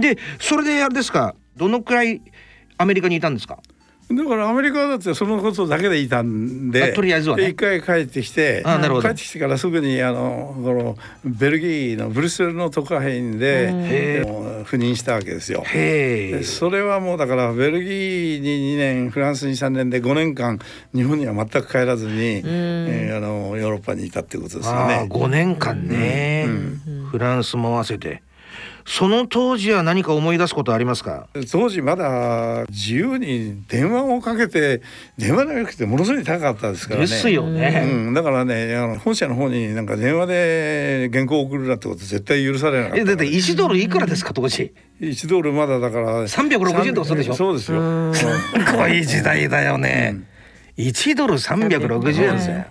でそれであれですか？どのくらいアメリカにいたんですか？だからアメリカだってそのことだけでいたんでとりあえずはね。一回帰ってきて帰ってきてからすぐにあのこのベルギーのブルッセルの特派員でもう赴任したわけですよ。それはもうだからベルギーに2年フランスに3年で5年間日本には全く帰らずに、えーあのヨーロッパにいたっていうことですよね。5年間ね、フランスも合わせてその当時は何か思い出すことありますか？当時まだ自由に電話をかけて電話のよくてものすごい高かったですからね。ですよね、うん、だからねあの本社の方になんか電話で原稿を送るなってこと絶対許されなかった。えだって1ドルいくらですか当時？1ドルまだだから360円とかするでしょ？そうですよ、すごい時代だよね、1ドル360円ですよ、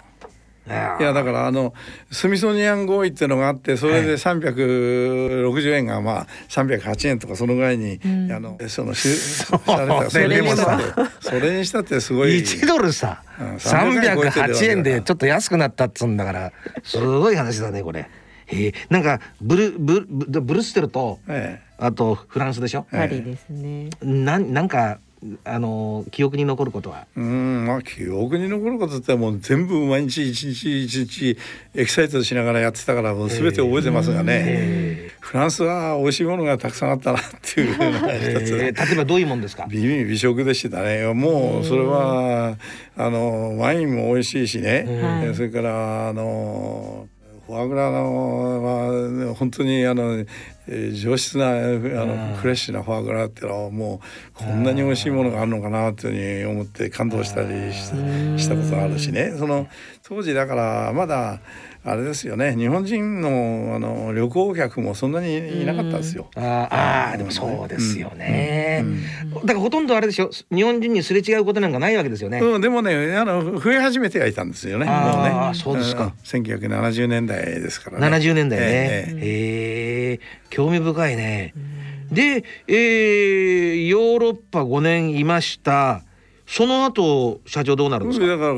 いやだからあのスミソニアン合意っていうのがあってそれで360円がまあ308円とかそのぐらいに、あのそのしされたそれでもさそれにしたってすごい。1ドルさ、うん308円でちょっと安くなったっつうんだからすごい話だねこれ。へえ。なんかブルブルブブルッセルとえあとフランスでしょ、パリですね。なんなんかあの記憶に残ることは？えうんまあ記憶に残ることってもう全部毎日一日一日エキサイトしながらやってたからもう全て覚えてますがね、フランスは美味しいものがたくさんあったなっていうのが一つ、えー例えばどういうもんですか？美味美食でしたね。もうそれはあのワインも美味しいしね、はいそれからあのフォアグラのは本当にあの、えー上質なあのフレッシュなフォアグラっていうのはもうこんなに美味しいものがあるのかなというふうに思って感動したりししたことがあるしね。その当時だからまだあれですよね。日本人のあの旅行客もそんなにいなかったですよ。あーあーでもそうですよね、だからほとんどあれでしょ。日本人にすれ違うことなんかないわけですよね、うん、でもねあの増え始めてはいたんですよね。あーもね。そうですか。ん。1970年代ですからね。70年代ね。ええへえ興味深いね。で、えーヨーロッパ5年いました。その後社長どうなるんですか？だからう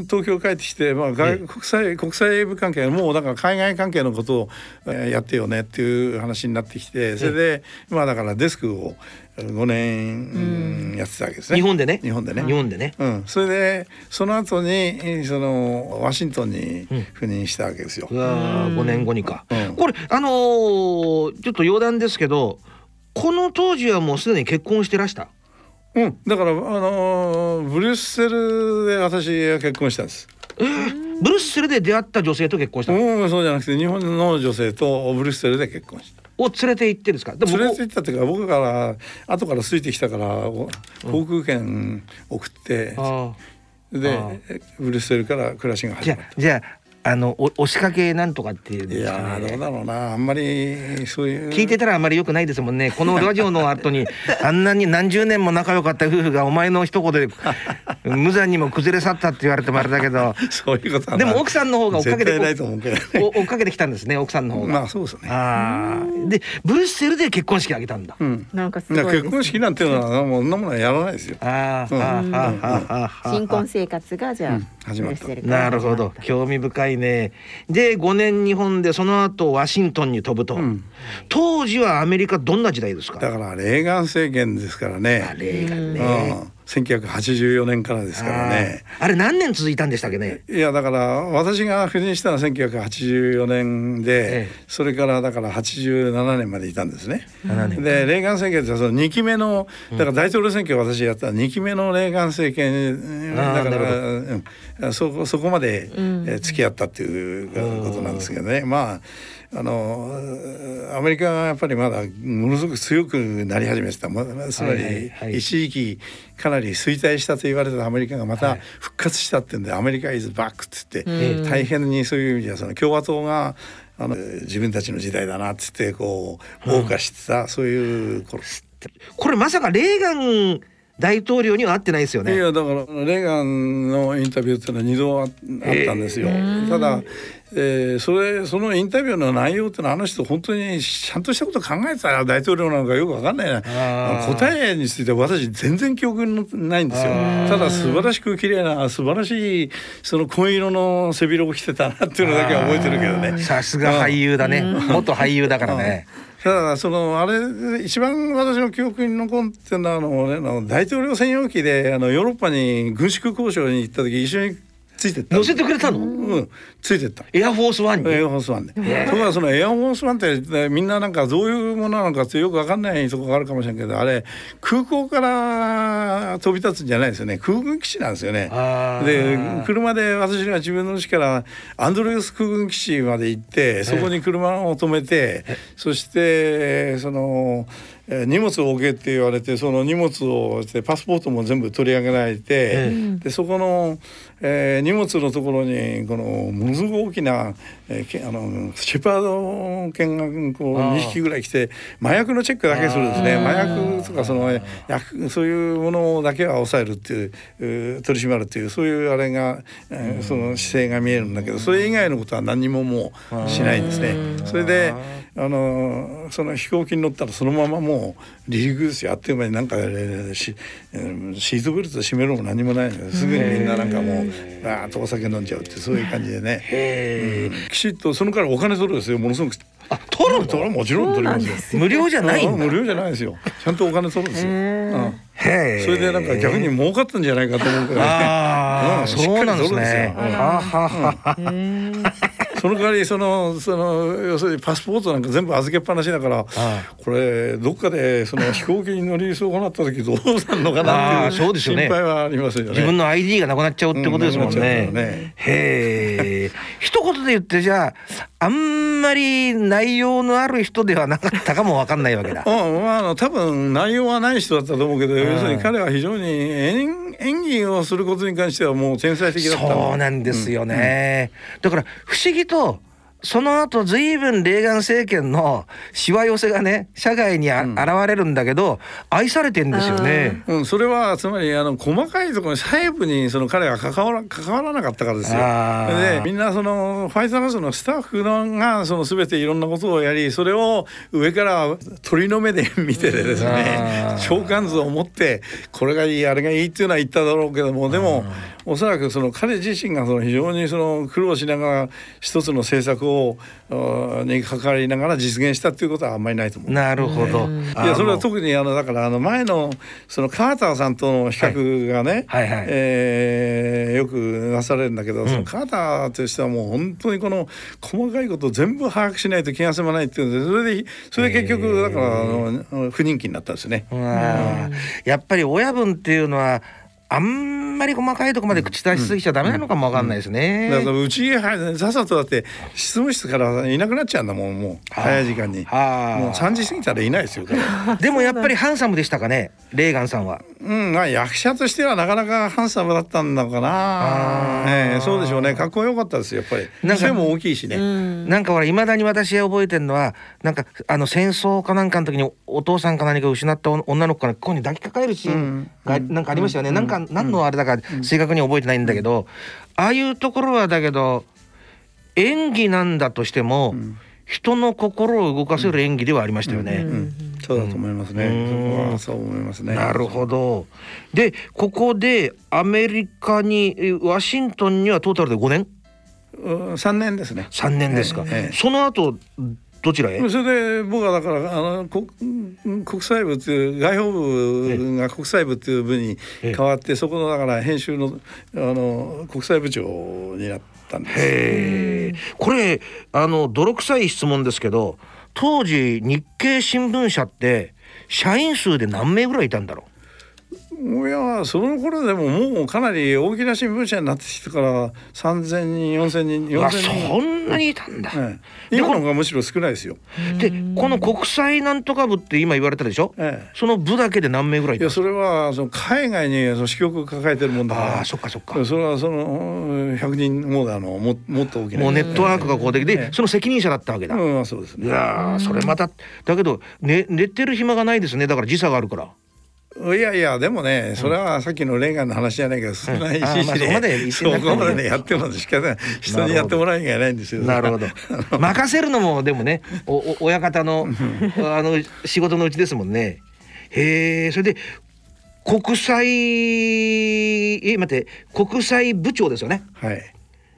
ん東京帰ってきて、まあ、外国際国際部関係もうだから海外関係のことをえーやってよねっていう話になってきてそれで、まあだからデスクを5年、うんやってたわけですね。日本でね？日本でね。日本でね。うん、それでその後にえーそのワシントンに赴任したわけですよ。うわー5年後にか。うんこれあのーちょっと余談ですけど、この当時はもうすでに結婚してらした？うん、だからあのーブリュッセルで私は結婚したんです。ブルッセルで出会った女性と結婚したの？うん、そうじゃなくて日本の女性とブリュッセルで結婚した。を連れて行ってですか？でも連れこて行ったっていうか僕から後からついてきたからお航空券送って、あーであブリュッセルから暮らしが始じゃまっあじゃああのお押しかけなんとかっていうんですかねやーどうだろうなあんまりそういう聞いてたらあんまり良くないですもんね。このラジオの後にあんなに何十年も仲良かった夫婦がお前の一言で無残にも崩れ去ったって言われてもあれだけど、そういうことはでも奥さんの方が追っかけて絶対ないと思うけどね。お追っかけてきたんですね奥さんの方が。まあそうですね。ああでブルッセルで結婚式あげたんだ。うん。なんかすごいです結婚式なんていうのはもうそんなものはやらないですよ。うんあーあーあーあーあー新婚生活がじゃあ、うん始まったなるほど興味深いね。で5年日本でその後ワシントンに飛ぶと、ん当時はアメリカどんな時代ですか？だからレーガン政権ですからね。レーガンうね。ん。1984年からですからね。あれ何年続いたんでしたっけね？いやだから私が赴任したのは1984年で、ええ。それからだから87年までいたんですね。7年でレーガン政権ってその2期目のだから大統領選挙を私やった2期目のレーガン政権だからうん、そこそこまで、えー付き合ったっていうことなんですけどね。まああのアメリカがやっぱりまだものすごく強くなり始めてた。まつまり、一時期かなり衰退したと言われたアメリカがまた復活したってんで、アメリカイズバックって言って、大変にそういう意味ではその共和党があの自分たちの時代だなっつってこう謳歌してた、そういう頃。これまさかレーガン大統領には会ってないですよね。いやだからレーガンのインタビューっていうのは二度ああったんですよ。ただ、えーそれそのインタビューの内容っていうのはあの人本当にちゃんとしたこと考えてた大統領なのかよくわかんないな答えについては私全然記憶にないんですよ。ただ素晴らしく綺麗な素晴らしいその紺色の背広を着てたなっていうのだけは覚えてるけどね。さすが俳優だね。元俳優だからね。ただそのあれ一番私の記憶に残ってるのはあの、ね、大統領専用機であのヨーロッパに軍縮交渉に行った時一緒について乗せてくれたの？うん。ついてった。エアフォースワンに？エアフォースワンで。ところがそのエアフォースワンってねみんななんかどういうものなのかってよくわかんないところがあるかもしれないけどあれ空港から飛び立つんじゃないですよね。空軍基地なんですよね。で車で私が自分の家からアンドレウス空軍基地まで行ってそこに車を止めてそしてその。えー荷物を置けって言われてその荷物をしてパスポートも全部取り上げられて、え。でそこの、えー荷物のところにこのものすごく大きな、えーけあのシェパード犬がこうあー2匹ぐらい来て麻薬のチェックだけするんですね。麻薬とかその薬そういうものだけは抑えるっていうえー取り締まるっていうそういうあれが、えーその姿勢が見えるんだけどそれ以外のことは何にももうしないんですね。それであのその飛行機に乗ったらそのままもう離陸ですよ。あっという間になんか、えーしえーシートベルトで締めるのも何もないのですぐにみんななんかもうあーっとお酒飲んじゃうってそういう感じでね、へえきちっとそのからお金取るんですよものすごく。あ取るの？取るもちろん取りますよ。無料じゃないんだ。うん無料じゃないですよ。ちゃんとお金取るんですよ。うん。へえそれでなんか逆に儲かったんじゃないかと思うくら。いああ、うんそうなんですね。はあはあはあその代わりそのその要するにパスポートなんか全部預けっぱなしだからあこれどっかでその飛行機に乗りそうなった時どうなるのかなっていうそうですよね心配はありますよね。自分の ID がなくなっちゃうってことですもんねからね。へえ。一言で言ってじゃああんまり内容のある人ではなかったかもわかんないわけだ。うん、まああの多分内容はない人だったと思うけど、ん要するに彼は非常に演演技をすることに関してはもう天才的だったそうなんですよね。だから不思議とその後ずいぶんレーガン政権のしわ寄せがね社会にあ、現れるんだけど愛されてんですよね。うん、それはつまりあの細かいところに細部にその彼が関わら関わらなかったからですよ。でみんなそのファイザーハウスのスタッフのがその全ていろんなことをやりそれを上から鳥の目で見ててですあねー。召喚図を持ってこれがいいあれがいいっていうのは言っただろうけどもでもおそらくその彼自身がその非常にその苦労しながら一つの政策をに関わりながら実現したっていうことはあんまりないと思う。なるほど。いやそれは特にあのだからあの前のそのカーターさんとの比較がね、はいはいはいえーよくなされるんだけど、そのカーターとしてはもう本当にこの細かいことを全部把握しないと気が済まないっていうんでそれでそれで結局だからあの不人気になったんですね。うんやっぱり親分っていうのはあんまり細かいところまで口出しすぎちゃダメなのかもわかんないですね。だからうちへ入さっさとだって執務室からいなくなっちゃうんだもんもう早い時間に。はあもう3時過ぎたらいないですよ。彼 でもやっぱりハンサムでしたかねレーガンさんは。うん、まあ役者としてはなかなかハンサムだったんだかな。ええそうでしょうね。かっこよかったですよやっぱり。なんか背も大きいしね。うんなんかほらいまだに私が覚えてるのはなんかあの戦争かなんかの時にお父さんか何か失った女の子からここに抱きかかえるシーンがなんかありましたよね、なんか何のあれだか正確に覚えてないんだけど、ああいうところはだけど演技なんだとしても、人の心を動かせる演技ではありましたよね。うん、そうだと思いますね。うんそう思いますね。なるほど。でここでアメリカにえワシントンにはトータルで5年？うん。三年ですね。3年ですか、ええその後どちらへ、それで僕はだからあの国国際部っていう外報部が国際部っていう部に変わって、そこのだから編集のあの国際部長になったんです。へえこれあの泥臭い質問ですけど当時日経新聞社って社員数で何名ぐらいいたんだろう？いやその頃でももうかなり大きな新聞社になってきてから3,000人4,000人うあ4,000人。そんなにいたんだ、ええ。今の方がむしろ少ないですよ。でこの国際なんとか部って今言われたでしょ、ええ。その部だけで何名ぐらいいやそれはその海外にその支局を抱えてるもんだから。ああそっかそっか。それはその100人もうあのももっと大きな。もうネットワークがこうできて、ええ。その責任者だったわけだ、うんそうですいねやーそれまただけど、ね、寝てる暇がないですね。だから時差があるからいやいやでもねそれはさっきのレーガンの話じゃないけど少ないしそこまで言ってそこまでねやっても仕方ない。人にやってもらう以外ないんですよ。なるほど。任せるのもでもね親方のあの仕事のうちですもんね。へえそれで国際え待って国際部長ですよね。はい。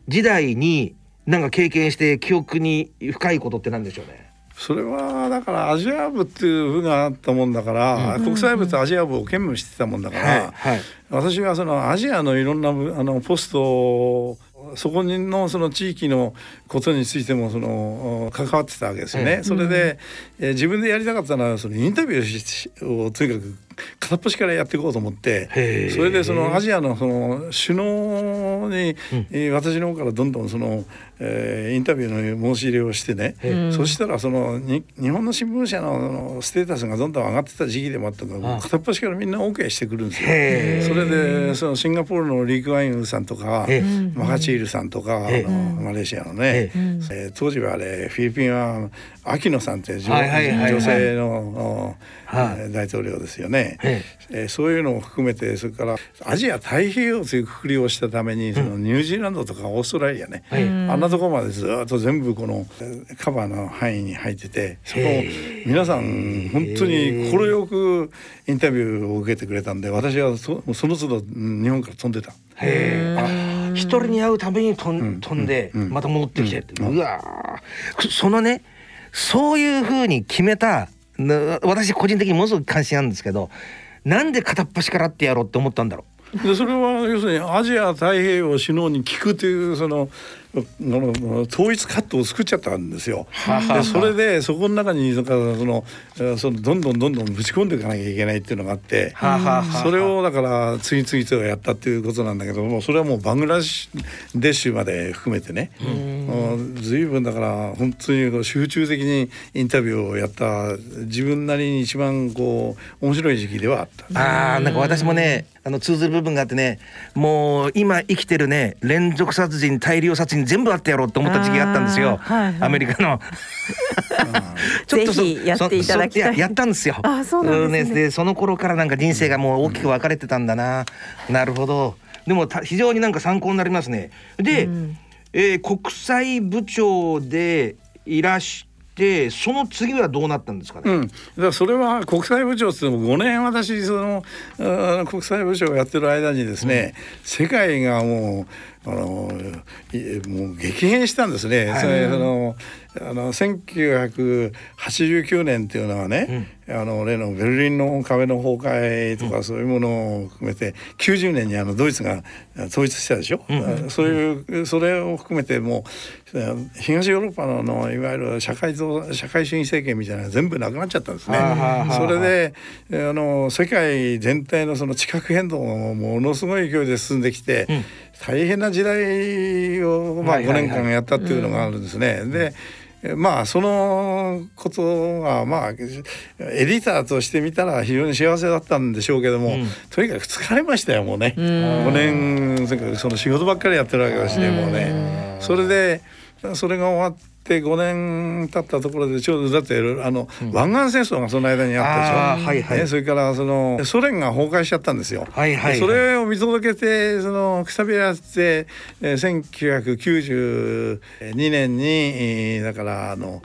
時代になんか経験して記憶に深いことって何でしょうね？それはだからアジア部っていう部があったもんだから、国際部とアジア部を兼務してたもんだから、はいはい。私はそのアジアのいろんな部あのポストをそこにのその地域のことについてもそのお関わってたわけですよね。それで、えー自分でやりたかったのはそのインタビューしをとにかく片っ端からやっていこうと思ってそれでそのアジアのその首脳に、えー私の方からどんどんその、えーインタビューの申し入れをしてね、そしたらそのに日本の新聞社のステータスがどんどん上がってた時期でもあったからあ片っ端からみんな OK してくるんですよ。それでそのシンガポールのリーク・ワインウさんとかえマハチールさんとかあえ。のマレーシアのね、えー当時はあれフィリピンはアキノさんって女,、性の、おはい。えー大統領ですよね、ええ。ーそういうのを含めてそれからアジア太平洋というくくりをしたためにそのニュージーランドとかオーストラリアね、はいあんなところまでずっと全部このえーカバーの範囲に入っててそこ皆さん本当に快くインタビューを受けてくれたんで私はそその都度うん日本から飛んでた。へえ。あ、一人に会うために飛ん飛んでうんまた戻ってきてって。うわー。そのね、そういう風に決めたな私個人的にものすごく関心あるんですけど、なんで片っ端からってやろうって思ったんだろでそれは要するにアジア太平洋首脳に聞くというその統一カットを作っちゃったんですよ。でそれでそこの中にそのえーそのどんどんどんどんぶち込んでいかなきゃいけないっていうのがあって。それをだから次々とやったっていうことなんだけどもそれはもうバングラデシュまで含めてね、もう随分だから本当に集中的にインタビューをやった自分なりに一番こう面白い時期ではあった。ああなんか私もねあの通ずる部分があってねもう今生きてるね連続殺人大量殺人全部あってやろうって思った時期があったんですよ、はいはい。アメリカの。ぜひやっていただきたい。そそややったんですよ。あそうなんですね。でその頃からなんか人生がもう大きく分かれてたんだな、なるほど。でもた非常になんか参考になりますね。で、うん。えー国際部長でいらしてその次はどうなったんですかね、うん、だからそれは国際部長って言っても5年私その国際部長をやってる間にですね、世界がもうあのいもう激変したんですね。はい。それそのあの1989年っていうのはね、あの例のベルリンの壁の崩壊とかそういうものを含めて90年にあのドイツが統一したでしょ、そういうそれを含めてもう東ヨーロッパのあのいわゆる社会と社会主義政権みたいなのが全部なくなっちゃったんですね。それでえあの世界全体のその地殻変動がものすごい勢いで進んできて、うん大変な時代を、まあ、5はいはいはい。年間やったっていうのがあるんですね。でえまあそのことがまあエディターとして見たら非常に幸せだったんでしょうけども、うん。とにかく疲れましたよもうね、うん。5年その仕事ばっかりやってるわけだしねもうね。それでそれが終わって5年経ったところでちょうどだってあの、湾岸戦争がその間にあったでしょ、はいはいねそれからそのソ連が崩壊しちゃったんですよ。はいはいはいでそれを見届けてそのくさびらせて、えー1992年にえーだからあの。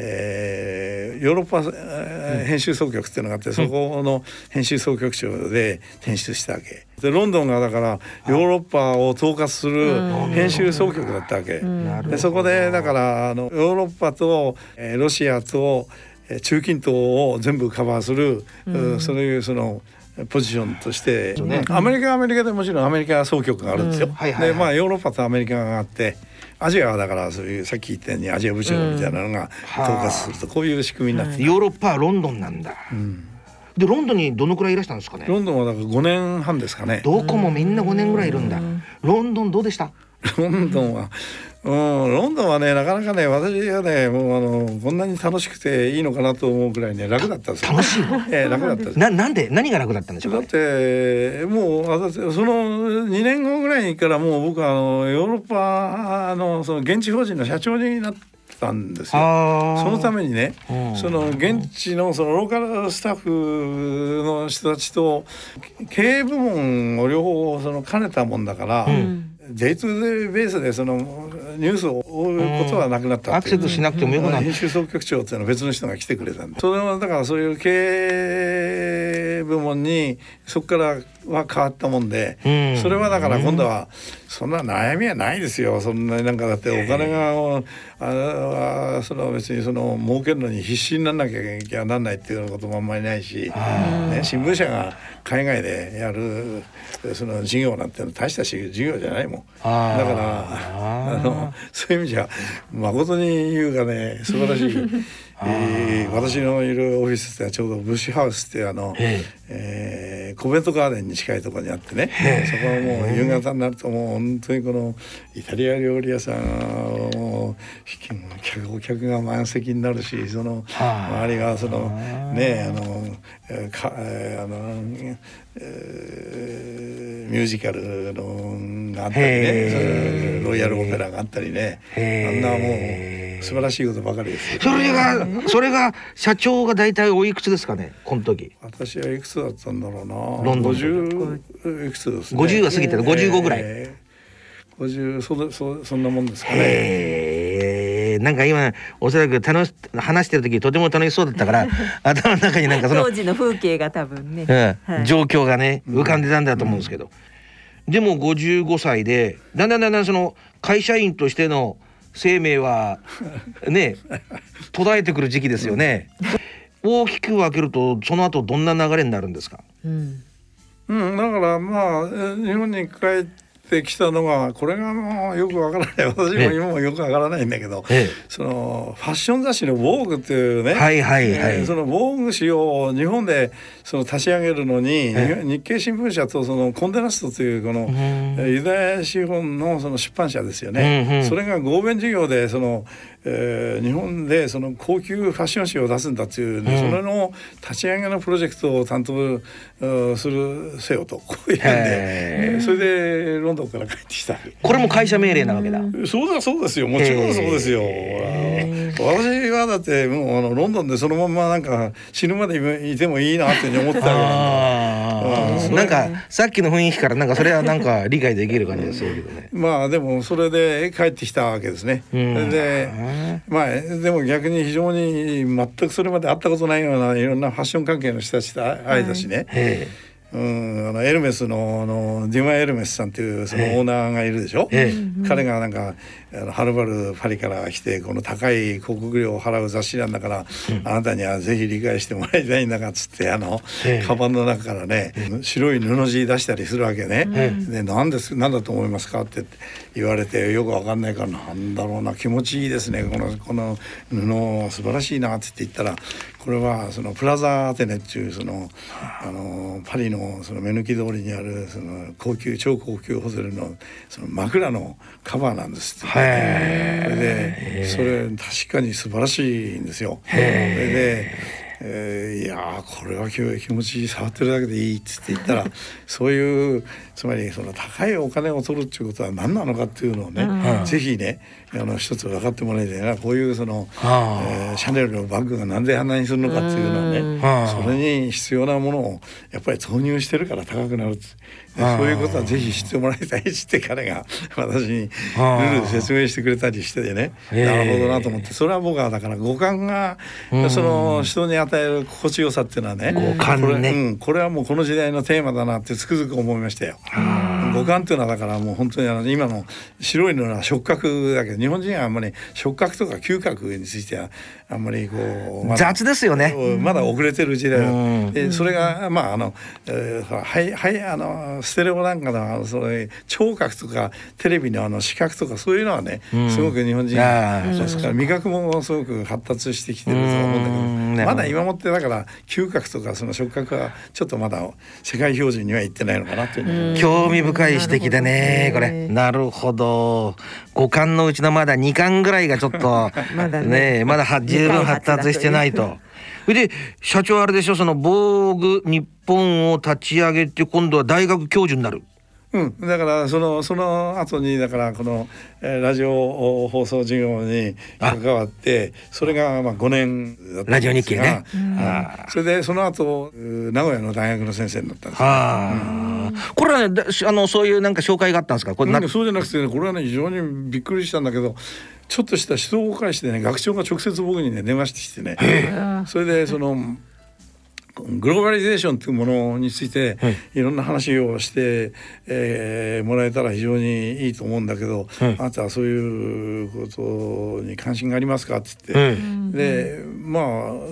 えーヨーロッパ、えー編集総局っていうのがあって、そこの編集総局長で転出したわけ。でロンドンがだからヨーロッパを統括する編集総局だったわけ、でそこでだからあのヨーロッパと、えーロシアと、えー中近東を全部カバーする、うん。そういうそのポジションとして、アメリカはアメリカでもちろんアメリカ総局があるんですよ。でまあヨーロッパとアメリカがあってアジアはだからそういうさっき言ったようにアジア部長みたいなのが統括するとこういう仕組みになってて、ヨーロッパはロンドンなんだ、でロンドンにどのくらいいらしたんですかね？ロンドンはだから5年半ですかね。どこもみんな5年ぐらいいるんだ。ロンドンどうでした？ロンドンは、うん、ロンドンはねなかなかね私はねもうあのこんなに楽しくていいのかなと思うぐらいね楽だったんですよ。楽しい。えー、楽だったんです。ななんで？何が楽だったんでしょう？か、ね、だってもう私その2年後ぐらいからもう僕あのヨーロッパのその現地法人の社長になって。たんですよそのためにね、うん、その現地のそのローカルスタッフの人たちと経営部門を両方その兼ねたもんだから、う、J2 ベースでそのニュースを追うことはなくなったっアクセスしなくてもよくなっ編集総局長っていうのは別の人が来てくれたんで。それはだからそういう経営部門にそこからは変わったもんで、それはだから今度は、うんそんな悩みはないですよ。そんなになんかだってお金がああその別にその儲けるのに必死にならなきゃなんないっていうようなこともあんまりないし、ね、新聞社が海外でやるその事業なんてのは大した事業じゃないもん。だからあのそういう意味じゃ誠に言うがね素晴らしい、えー。私のいるオフィスってちょうどブッシュハウスってあの、ええ。ーコベントガーデンに近いところにあってね。そこはもう夕方になるともう本当にこのイタリア料理屋さんもう客お客が満席になるしそのはあ周りがそのねあのえーかえーあのえーミュージカルのがあったりねロイヤルオペラがあったりね。あんなもう素晴らしいことばかりですよ。それがそれが社長が大体おいくつですかねこの時？私はいくつだったんだろうな。ロンドンで。50いくつですね。50は過ぎてる。55ぐらい。えー50そそそそんなもんですかねなんか今おそらく楽し話してる時とても楽しそうだったから 頭の中になんかその当時の風景が多分ね、うんはい。状況がね浮かんでたんだと思うんですけど、でも55歳でだんだんだんだんその会社員としての生命は ね途絶えてくる時期ですよね。大きく分けるとその後どんな流れになるんですか？うん。うん、だからまあえー日本に帰ってきたのがこれがもうよくわからない。私も今もよくわからないんだけど、えそのファッション雑誌の「ウォーグっていうね、はいはいはい。えーその「ウォーグ誌を日本でその立ち上げるのに、え日経新聞社とそのコンデナストというこの、ユダヤ資本のその出版社ですよね、うんうん。それが合弁事業でその、えー日本でその高級ファッション誌を出すんだっていう、ねうんそれの立ち上げのプロジェクトを担当うんするせよとこういうんでそれでロンドンから帰ってきた。これも会社命令なわけだ。そうだそうですよもちろんそうですよ。私はだってもうあのロンドンでそのままなんか死ぬまでいてもいいなって思ってたわけなんかさっきの雰囲気からなんかそれはなんか理解できる感じがするけどね。まあでもそれで帰ってきたわけですね。うんでまあでも逆に非常に全くそれまで会ったことないようないろんなファッション関係の人たちと会えたしね。えうん、あのエルメスのあのディマ・エルメスさんっていうそのオーナーがいるでしょ、え彼がなんかあのはるばるパリから来てこの高い広告料を払う雑誌なんだから、あなたにはぜひ理解してもらいたいんだがっつってあの、ええ。カバンの中からね、白い布地出したりするわけね。えで何です何だと思いますかって言われてよくわかんないからなんだろうな気持ちいいですね。このこの布素晴らしいなって言ったらこれはそのプラザアテネっていうそのあのパリのその目抜き通りにあるその高級超高級ホテルのその枕のカバーなんですって、へそれでそれ確かに素晴らしいんですよ。それでえーいやーこれは気気持ちいい触ってるだけでいいっつって言ったら そういうつまりその高いお金を取るっていうことは何なのかっていうのをね、うん。ぜひねあの一つ分かってもらいたいなこういうその、はあえーシャネルのバッグがなんであんなにするのかっていうのはね、それに必要なものをやっぱり投入してるから高くなるそういうことはぜひ知ってもらいたいっつって彼が 私にルはあールで説明してくれたりしててねなるほどなと思って。それは僕はだから五感がうん。その人に与える心地よさっていうのはね五感ね。これ,、うん、これはもうこの時代のテーマだなってつくづく思いましたよ。五感っていうのはだからもう本当にあの今の白いのは触覚だけど日本人はあんまり触覚とか嗅覚についてはあんまりこう雑ですよね。うんまだ遅れてる時代だ。うん。でそれがまああの、えーはいはいあのステレオなんかのそれ聴覚とかテレビのあの視覚とかそういうのはね、うん。すごく日本人ですから味覚もすごく発達してきてると思うんだけどうんまだ今もってだから嗅覚とかその触覚はちょっとまだ世界標準にはいってないのかなっていう興味深い指摘だねこれ。なるほど。五感のうちのまだ二感ぐらいがちょっと まだね。ねまだは十分発達してないと。それで社長あれでしょその防具日本を立ち上げて今度は大学教授になる。うん、だからそのその後にだからこの、えーラジオ放送事業に関わってそれがまあ5年ラジオ日経ね。それでその後う名古屋の大学の先生になったんです。あ。はあ、これはねだあのそういうなんか紹介があったんですか？これななんかそうじゃなくてねこれはね非常にびっくりしたんだけどちょっとした指導を介してね学長が直接僕にね電話してきてね。それでそのグローバリゼーションというものについて、はい。い、ろんな話をして、えーもらえたら非常にいいと思うんだけど、はい。あなたはそういうことに関心がありますかって言って、うん。でま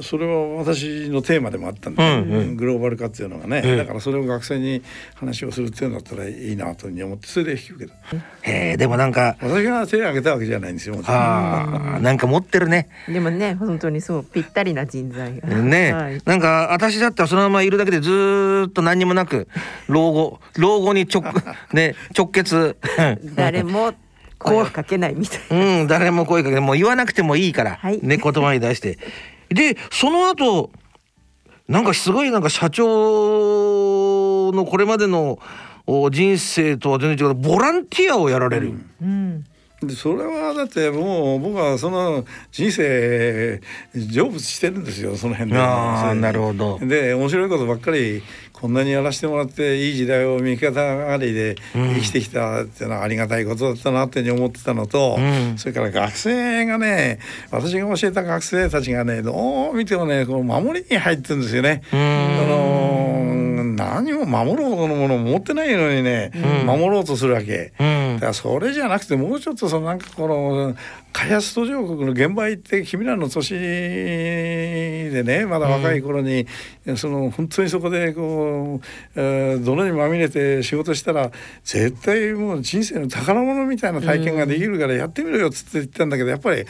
あそれは私のテーマでもあったんで、うんうん。グローバル化っていうのがね、ええだからそれを学生に話をするっていうんだったらいいなというふうに思ってそれで引き受けた。へえでもなんか私が手を挙げたわけじゃないんですよあ なんか持ってるね。でもね本当にそうぴったりな人材が。ね、はい。なんか私だったらそのままいるだけでずーっと何にもなく老後老後に直 ね直結。誰も声をかけないみたいな。うん誰も声かけてもう言わなくてもいいから、はい。ね言葉に出して。でその後なんかすごいなんか社長のこれまでのお人生とは全然違うボランティアをやられる、うん。でそれはだってもう僕はその人生成仏してるんですよその辺で。あなるほどで面白いことばっかりこんなにやらせてもらっていい時代を味方ありで生きてきたっていうのはありがたいことだったなっていうふうに思ってたのと、うんそれから学生がね私が教えた学生たちがねどう見てもねこう守りに入ってるんですよね。うんあのー何も守ろうとのものを持ってないのにね、うん。守ろうとするわけ。うん。だからそれじゃなくてもうちょっとそのなんかこの開発途上国の現場行って君らの年でねまだ若い頃に、その本当にそこでこう、えー泥にまみれて仕事したら絶対もう人生の宝物みたいな体験ができるからやってみろよっつって言ったんだけどやっぱり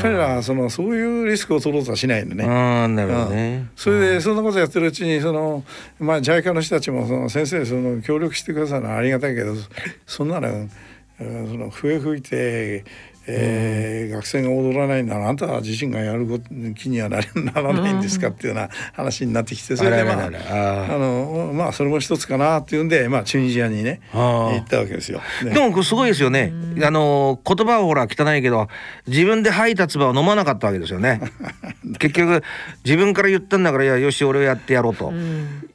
彼らはそのそういうリスクを取ろうとはしないのね。ああなるほどね、うん。それでそんなことやってるうちにそのまあ JICA の人たちもその先生その協力してくださるのはありがたいけどそんなのうんその笛吹いて、えー学生が踊らないならあんた自身がやること気にはならないんですかっていうような話になってきてそれでまああのまあそれも一つかなっていうんでまあチュニジアにね行ったわけですよ。ねでもこれすごいですよね。あの言葉はほら汚いけど自分で吐いた唾を飲まなかったわけですよね。結局自分から言ったんだからいやよし俺をやってやろうと。うん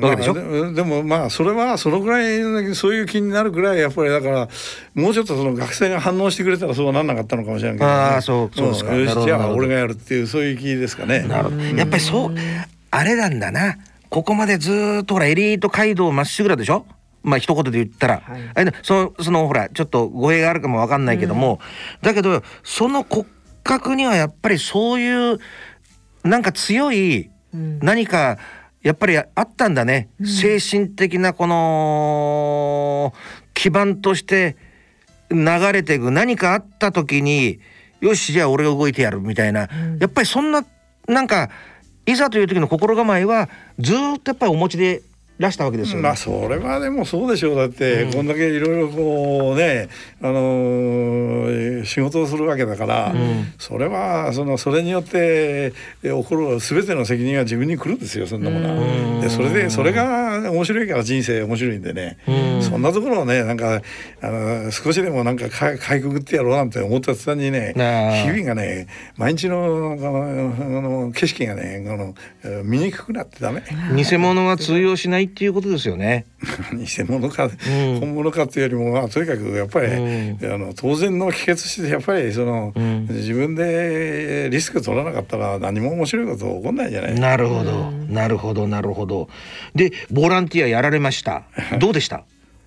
わけでしょ？まあででもまあそれはそのぐらいそういう気になるぐらいやっぱりだからもうちょっとその学生が反応してくれたらそうはなんなかったのかもしれないけど、あーそうそうですか。ん。よなるほどしじゃあ俺がやるっていうそういう気ですかね。なるほど。やっぱりそうあれなんだな。ここまでずーっとほらエリート街道まっしぐらでしょ？まあ一言で言ったら、はい。そのそのほらちょっと語弊があるかもわかんないけども、だけどその骨格にはやっぱりそういうなんか強いうん。何かやっぱりあったんだね、精神的なこの基盤として流れていく。何かあった時によしじゃあ俺が動いてやるみたいな、やっぱりそんななんかいざという時の心構えはずーっとやっぱりお持ちでいらしたわけですよね。まあそれはでもそうでしょう。だって、こんだけいろいろこうねあのー仕事をするわけだから、それはそのそれによってえ起こる全ての責任は自分に来るんですよそんなものは。でそれでそれが面白いから人生面白いんでね、そんなところをねなんかあの少しでもなんかかかいくぐってやろうなんて思った途端にね日々がね毎日のあのあの景色がねあのえー見にくくなってダメ。偽物は通用しないっていうことですよね。偽物か、ん本物かっていうよりも、まあ、とにかくやっぱり、あの当然の帰結してやっぱりその、ん自分でリスク取らなかったら何も面白いこと起こんないじゃない。なるほど、なるほどなるほど。でボランティアやられました。どうでした？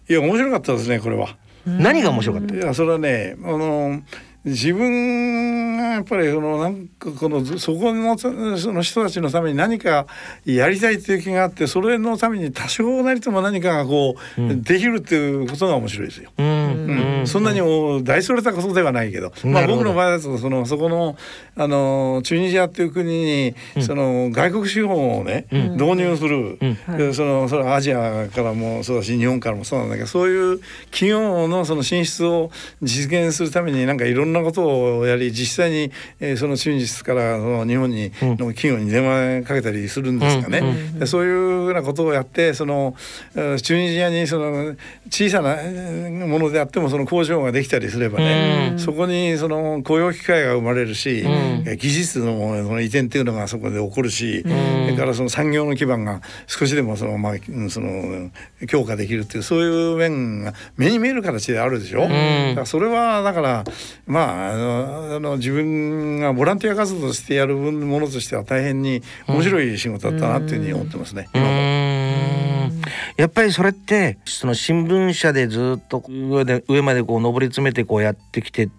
いや面白かったですねこれは。何が面白かった？いやそれはねあの自分がやっぱりそのなんかこのそこのその人たちのために何かやりたいっていう気があってそれのために多少なりとも何かがこう、できるっていうことが面白いですよ。うん。うん。そんなに大それたことではないけど、まあ、僕の場合だとそのそこのあのチュニジアっていう国に、その外国資本をね、導入する、でそのそれはアジアからもそうだし日本からもそうなんだけどそういう企業のその進出を実現するためになんかいろんなことをやり実際に、えーそのチュニジアからその日本に、の企業に電話かけたりするんですかね。でそういうふうなことをやってそのえーチュニジアにその小さなえーものであってってもその工場ができたりすればね、そこにその雇用機会が生まれるし、技術のその移転っていうのがそこで起こるし、それからその産業の基盤が少しでもそのまあその強化できるっていうそういう面が目に見える形であるでしょ。だからそれはだからまああのあの自分がボランティア活動としてやるものとしては大変に面白い仕事だったなっていうふうに思ってますね。やっぱりそれってその新聞社でずっと上で上までこう上り詰めてこうやってきてで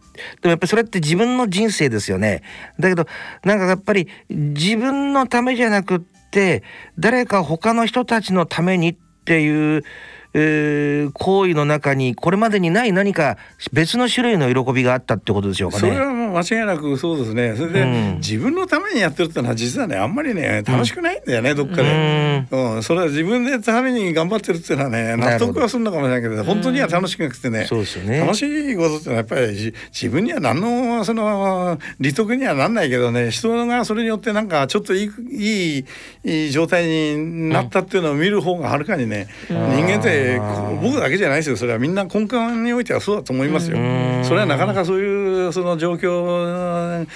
もやっぱりそれって自分の人生ですよね。だけどなんかやっぱり自分のためじゃなくって誰か他の人たちのためにっていうえー、行為の中にこれまでにない何か別の種類の喜びがあったってことでしょうかね。それはもう間違いなくそうですね。それで、うん、自分のためにやってるってのは実はねあんまりね楽しくないんだよね、うん、どっかで、うん、うん、それは自分でために頑張ってるっていうのはね納得はするのかもしれないけど本当には楽しくなくてね,、そうですよね。楽しいことってのはやっぱり自分には何のその利得にはなんないけどね人がそれによってなんかちょっといいいいいい状態になったっていうのを見る方がはるかにね、人間って僕だけじゃないですよそれはみんな根幹においてはそうだと思いますよ。それはなかなかそういうその状況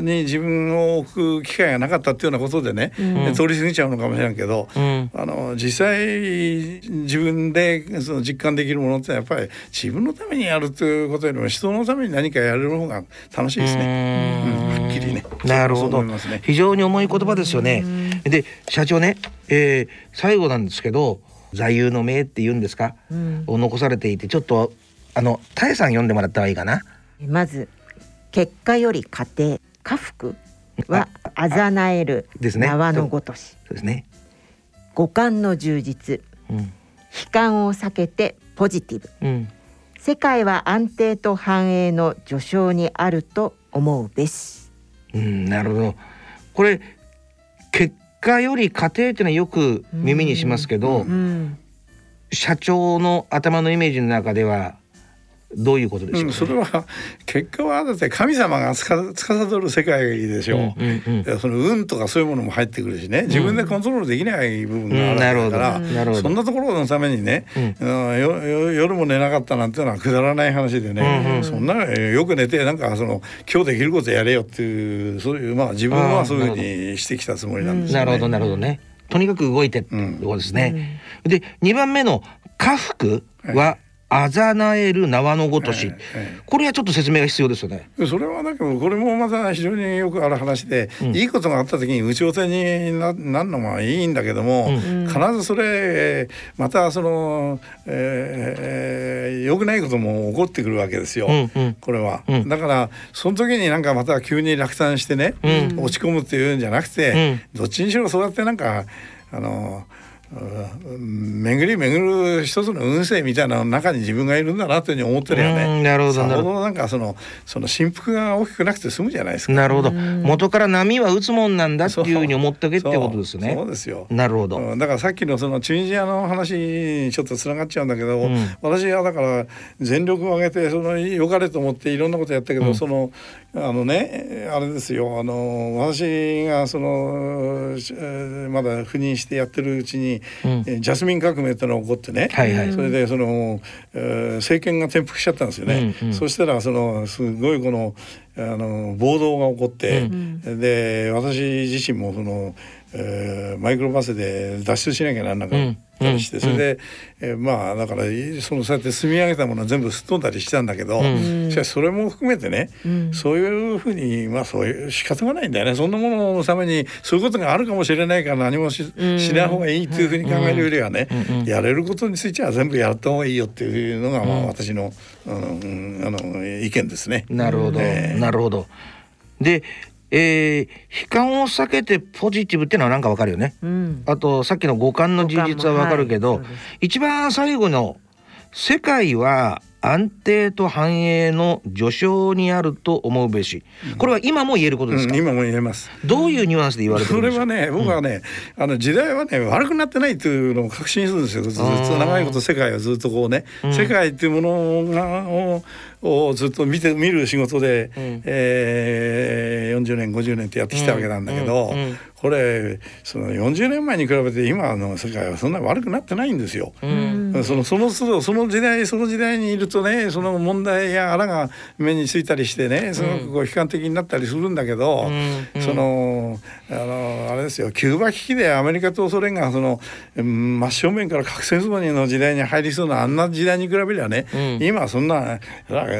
に自分を置く機会がなかったっていうようなことでね、通り過ぎちゃうのかもしれんけど、あの実際自分でその実感できるものってやっぱり自分のためにやるということよりも人のために何かやれる方が楽しいですね。うん、はっきりね。なるほど。ね、非常に重い言葉ですよね。で社長ね、えー、最後なんですけど。座右の銘って言うんですか、うん、を残されていてちょっとあのタエさん読んでもらったらいいかな？まず結果より過程。家福はあざなえる縄のごとし。そうですね。五感の充実、うん、悲観を避けてポジティブ、うん、世界は安定と繁栄の序章にあると思うべし。うんなるほど。これ結果より家庭っていうのはよく耳にしますけど、社長の頭のイメージの中ではどういうことでしょう、ね？うん、それは結果はだって神様がつか司る世界でしょう,、うんうん、その運とかそういうものも入ってくるしね。自分でコントロールできない部分があるから、うん、そんなところのためにね、うん、夜も寝なかったなんていうのはくだらない話でね、うんうん、そんなよく寝てなんかその今日できることやれよっていうそういうまあ自分はそういうふうにしてきたつもりなんですね。なるほど。なるほどね。とにかく動いてってことですね。で2番目の家福はあざなえる縄のごとし、これはちょっと説明が必要ですよね。それはだけどこれもまた非常によくある話で、うん、いいことがあった時に有頂天にななるのはいいんだけども、うん、必ずそれまたその、えー、良くないことも起こってくるわけですよ、うんうん、これは、だからその時になんかまた急に落胆してね、落ち込むっていうんじゃなくて、どっちにしろそうやってなんかあの巡り巡る一つの運勢みたいな中に自分がいるんだなというふうに思ってるよね。なるほどなるほど。なんかそのその振幅が大きくなくて済むじゃないですか。なるほど。元から波は打つもんなんだっていうふうに思っておけってことですね。そうですよ。なるほど。だからさっきのそのチュニジアの話にちょっとつながっちゃうんだけど、うん、私はだから全力を挙げてその良かれと思っていろんなことやったけど、うん、そのあのねあれですよあの私がそのまだ赴任してやってるうちに、うん、ジャスミン革命ってのが起こってね、はいはい、それでその、えー、政権が転覆しちゃったんですよね。うんうん、そしたらそのすごいこのあの暴動が起こって、うん、で私自身もその、えー、マイクロバスで脱出しなきゃなんなかったりして、うん、それで、えー、まあだからそのそうやって積み上げたものは全部すっ飛んだりしたんだけど、うん、しかしそれも含めてね、うん、そういうふうにまあそういう仕方がないんだよね。そんなもののためにそういうことがあるかもしれないから何もし,、しない方がいいというふうに考えるよりはね、やれることについては全部やった方がいいよっていうのが、まあ、私の、うん、あの意見ですね。なるほど、えー、なるほど。でえー、悲観を避けてポジティブっていうのはなんかわかるよね、うん、あとさっきの五感の充実はわかるけど、はい、一番最後の「世界は安定と繁栄の序章にあると思うべし。これは今も言えることですか？うん、今も言えます。どういうニュアンスで言われてるんで。それはね、僕はね、うん、あの時代はね悪くなってないというのを確信するんですよ。ずっと長いこと世界はずっとこうね、うん、世界っていうものがををずっと見て見る仕事で、うん、えー、40年50年ってやってきたわけなんだけど、うんうん、これその40年前に比べて今の世界はそんな悪くなってないんですよ。そのそのその時代その時代にいるとねその問題やあらが目についたりしてねすごくこう悲観的になったりするんだけど、うん、そのあのあれですよキューバ危機でアメリカとソ連がその真正面から核戦争の時代に入りそうなあんな時代に比べりゃね、うん、今そんな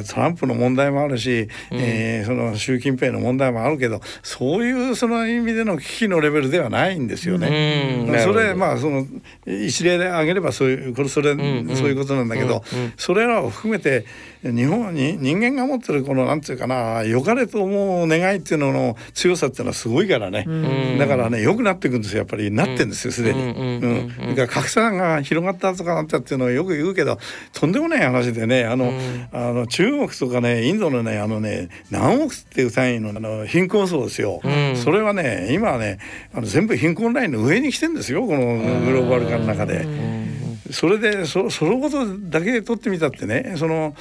トランプの問題もあるし、うん、えー、その習近平の問題もあるけどそういうその意味での危機のレベルではないんですよね。うん、それまあその一例で挙げればそういうこれそれ、うん。うん、そういうことなんだけど、うん。うん、それらを含めて日本に人間が持ってるこのなんていうかな良かれと思う願いっていうのの強さっていうのはすごいからね、うん、だからね良くなっていくんですよ。やっぱりなってんですよすでに。うん。だから格差が広がったとかなったっていうのはよく言うけどとんでもない話でねあの、あの中国とかねインドのねあのね何億っていう単位のあの貧困層ですよ、それはね今はねあの全部貧困ラインの上に来てんですよこのグローバル化の中で。それでそそのことだけで取ってみたってねその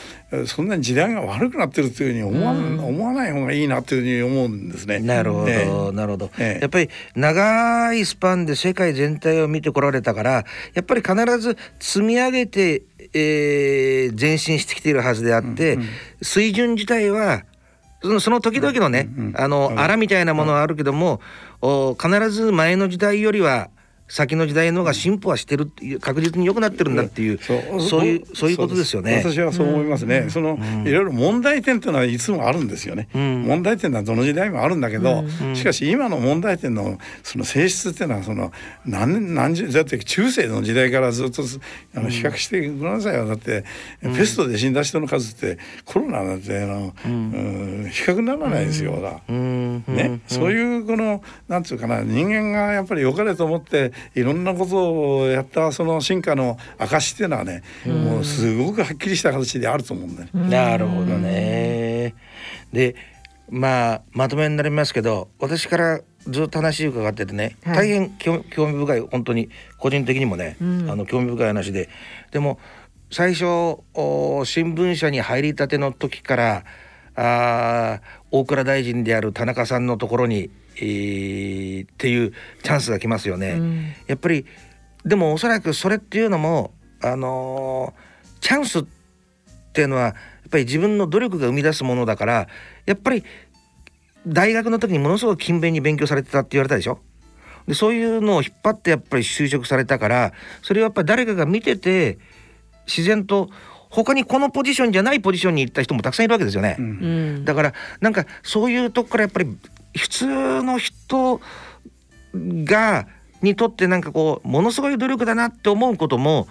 そんなに時代が悪くなってるというふうに思わ,、思わない方がいいなというふうに思うんですね。なるほど、え。ー、なるほど、え。ー、やっぱり長いスパンで世界全体を見てこられたからやっぱり必ず積み上げて、えー、前進してきているはずであって、うんうん、水準自体はその時々のね、うんうん、あの、あらみたいなものはあるけども、お必ず前の時代よりは先の時代の方が進歩はしてる確実に良くなってるんだっていう、うん、そう。いうそういうことですよね。私はそう思いますね。うん、その、いろいろ問題点というのはいつもあるんですよね。うん、問題点はどの時代もあるんだけど、しかし今の問題点のその性質っていうのはその何何十だって中世の時代からずっとあの比較してくださいよ。だってペストで死んだ人の数ってコロナなんてあの、うん。比較にならないですよ。だ、ね、そういうこのなんていうかな人間がやっぱり良かれと思っていろんなことをやったその進化の証っていうのはね、うん、もうすごくはっきりした形であると思うんだね。なるほどね。でまあまとめになりますけど私からずっと話伺っててね、はい、大変興味深い本当に個人的にもね、うん、あの興味深い話ででも最初新聞社に入りたての時からあ大蔵大臣である田中さんのところにえー、っていうチャンスが来ますよね。うん、やっぱりでもおそらくそれっていうのもあのー、チャンスっていうのはやっぱり自分の努力が生み出すものだからやっぱり大学の時にものすごく勤勉に勉強されてたって言われたでしょ？でそういうのを引っ張ってやっぱり就職されたからそれをやっぱり誰かが見てて自然と他にこのポジションじゃないポジションに行った人もたくさんいるわけですよね、うん、だからなんかそういうとこからやっぱり普通の人がにとってなんかこうものすごい努力だなって思うことも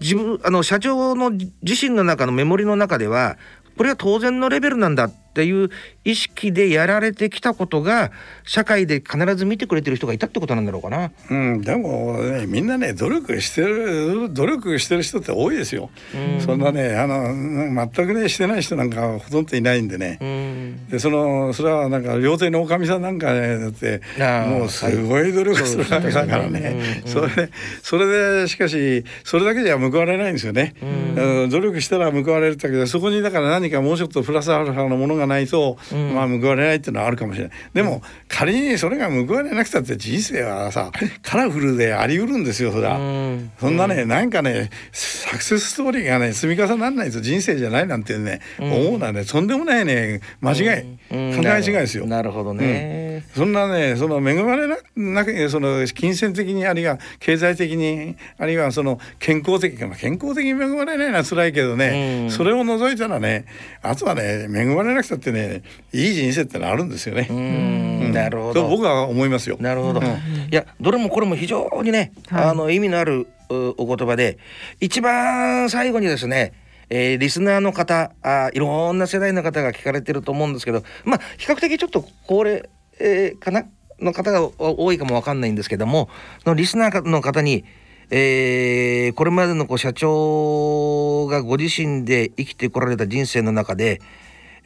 自分あの社長の自身の中のメモリの中ではこれは当然のレベルなんだっていう意識でやられてきたことが社会で必ず見てくれてる人がいたってことなんだろうかな。うん、でも、ね、みんなね努力してる努力してる人って多いですよ。うん、そんなねあの全くねしてない人なんかほとんどいないんでね。うん、でそのそれはなんか料亭のおかみさんなんかねだってもうすごい努力するわけだからね。それでそれでしかしそれだけじゃ報われないんですよね。うん、努力したら報われるだけどそこにだから何かもうちょっとプラスアルファのものがないと、うん、まあ報われないっていうのはあるかもしれない。でも、仮にそれが報われなくたって人生はさカラフルであり得るんですよそれは、うん、そんなね、なんかねサクセスストーリーがね積み重ならないと人生じゃないなんてね、思うのはねとんでもないね間違い、考え違いですよ。なるほどね、そんなねその恵まれななくその金銭的にあるいは経済的にあるいはその健康的健康的に恵まれないのは辛いけどね、それを除いたらねあとはね恵まれなくたってねいい人生ってのあるんですよね。うんなるほど。僕は思いますよ。なるほど。いやどれもこれも非常にね、あの意味のあるお言葉で一番最後にですね。えー、リスナーの方あいろんな世代の方が聞かれてると思うんですけどまあ比較的ちょっと高齢、えー、かなの方が多いかもわかんないんですけどもそのリスナーの方に、えー、これまでのこう社長がご自身で生きてこられた人生の中で、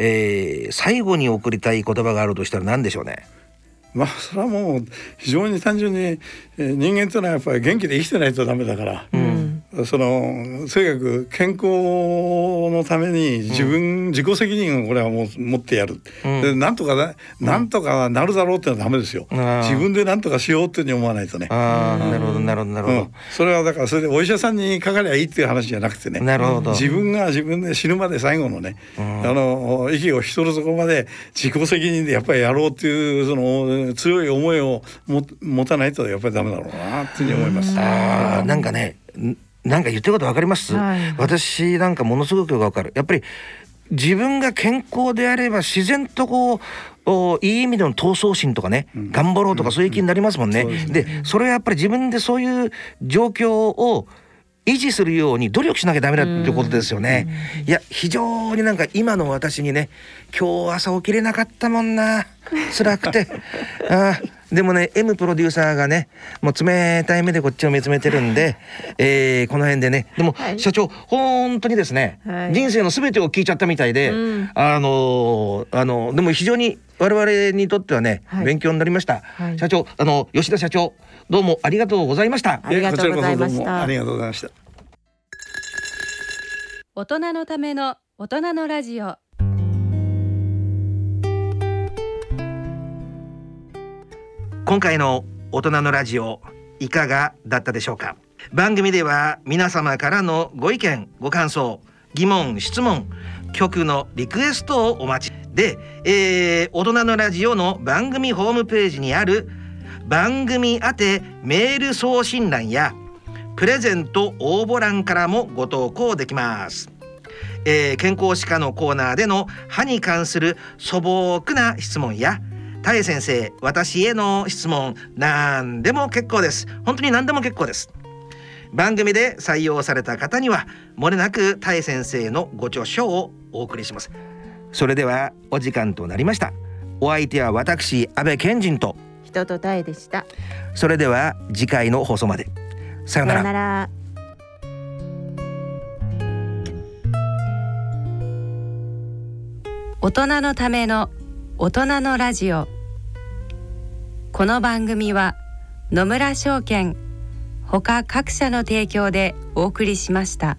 えー、最後に送りたい言葉があるとしたら何でしょうね？まあそれはもう非常に単純に、えー、人間というのはやっぱり元気で生きてないとダメだから、うん、そのとにかく健康のために自分、うん、自己責任をこれはもう持ってやる、うん、でなんとかななんとかなるだろうってのはダメですよ、うん、自分でなんとかしようっていうふうに思わないとね。ああなるほどなるほどなるほど、それはだからそれでお医者さんにかかりゃいいっていう話じゃなくてね。なるほど。自分が自分で死ぬまで最後のね、あの息をひとる底まで自己責任でやっぱりやろうっていうその強い思いをも持たないとやっぱりダメだろうなっていうふうに思います。あなんかねなんか言ってることわかります、はい、私なんかものすごくわかる。やっぱり自分が健康であれば自然とこういい意味での闘争心とかね、うん、頑張ろうとかそういう気になりますもんね。うん。うん、で、ね、それはやっぱり自分でそういう状況を維持するように努力しなきゃダメだっていうことですよね。いや非常になんか今の私にね今日朝起きれなかったもんな。辛くて。あでもね M プロデューサーがねもう冷たい目でこっちを見つめてるんで、えー、この辺でね。でも、はい、社長本当にですね、はい、人生の全てを聞いちゃったみたいで、うん、あのあのでも非常に我々にとってはね、はい、勉強になりました、社長あの吉田社長どうもありがとうございました。ありがとうございました。ありがとうございました。大人のための大人のラジオ。今回の大人のラジオいかがだったでしょうか？番組では皆様からのご意見ご感想疑問質問曲のリクエストをお待ち。で、えー、大人のラジオの番組ホームページにある番組宛てメール送信欄やプレゼント応募欄からもご投稿できます、えー、健康歯科のコーナーでの歯に関する素朴な質問やたえ先生私への質問何でも結構です。本当に何でも結構です。番組で採用された方にはもれなくたえ先生のご著書をお送りします。それではお時間となりました。お相手は私安倍賢人と人とたえでした。それでは次回の放送まで。さようなら。大人のための大人のラジオ。この番組は野村証券ほか各社の提供でお送りしました。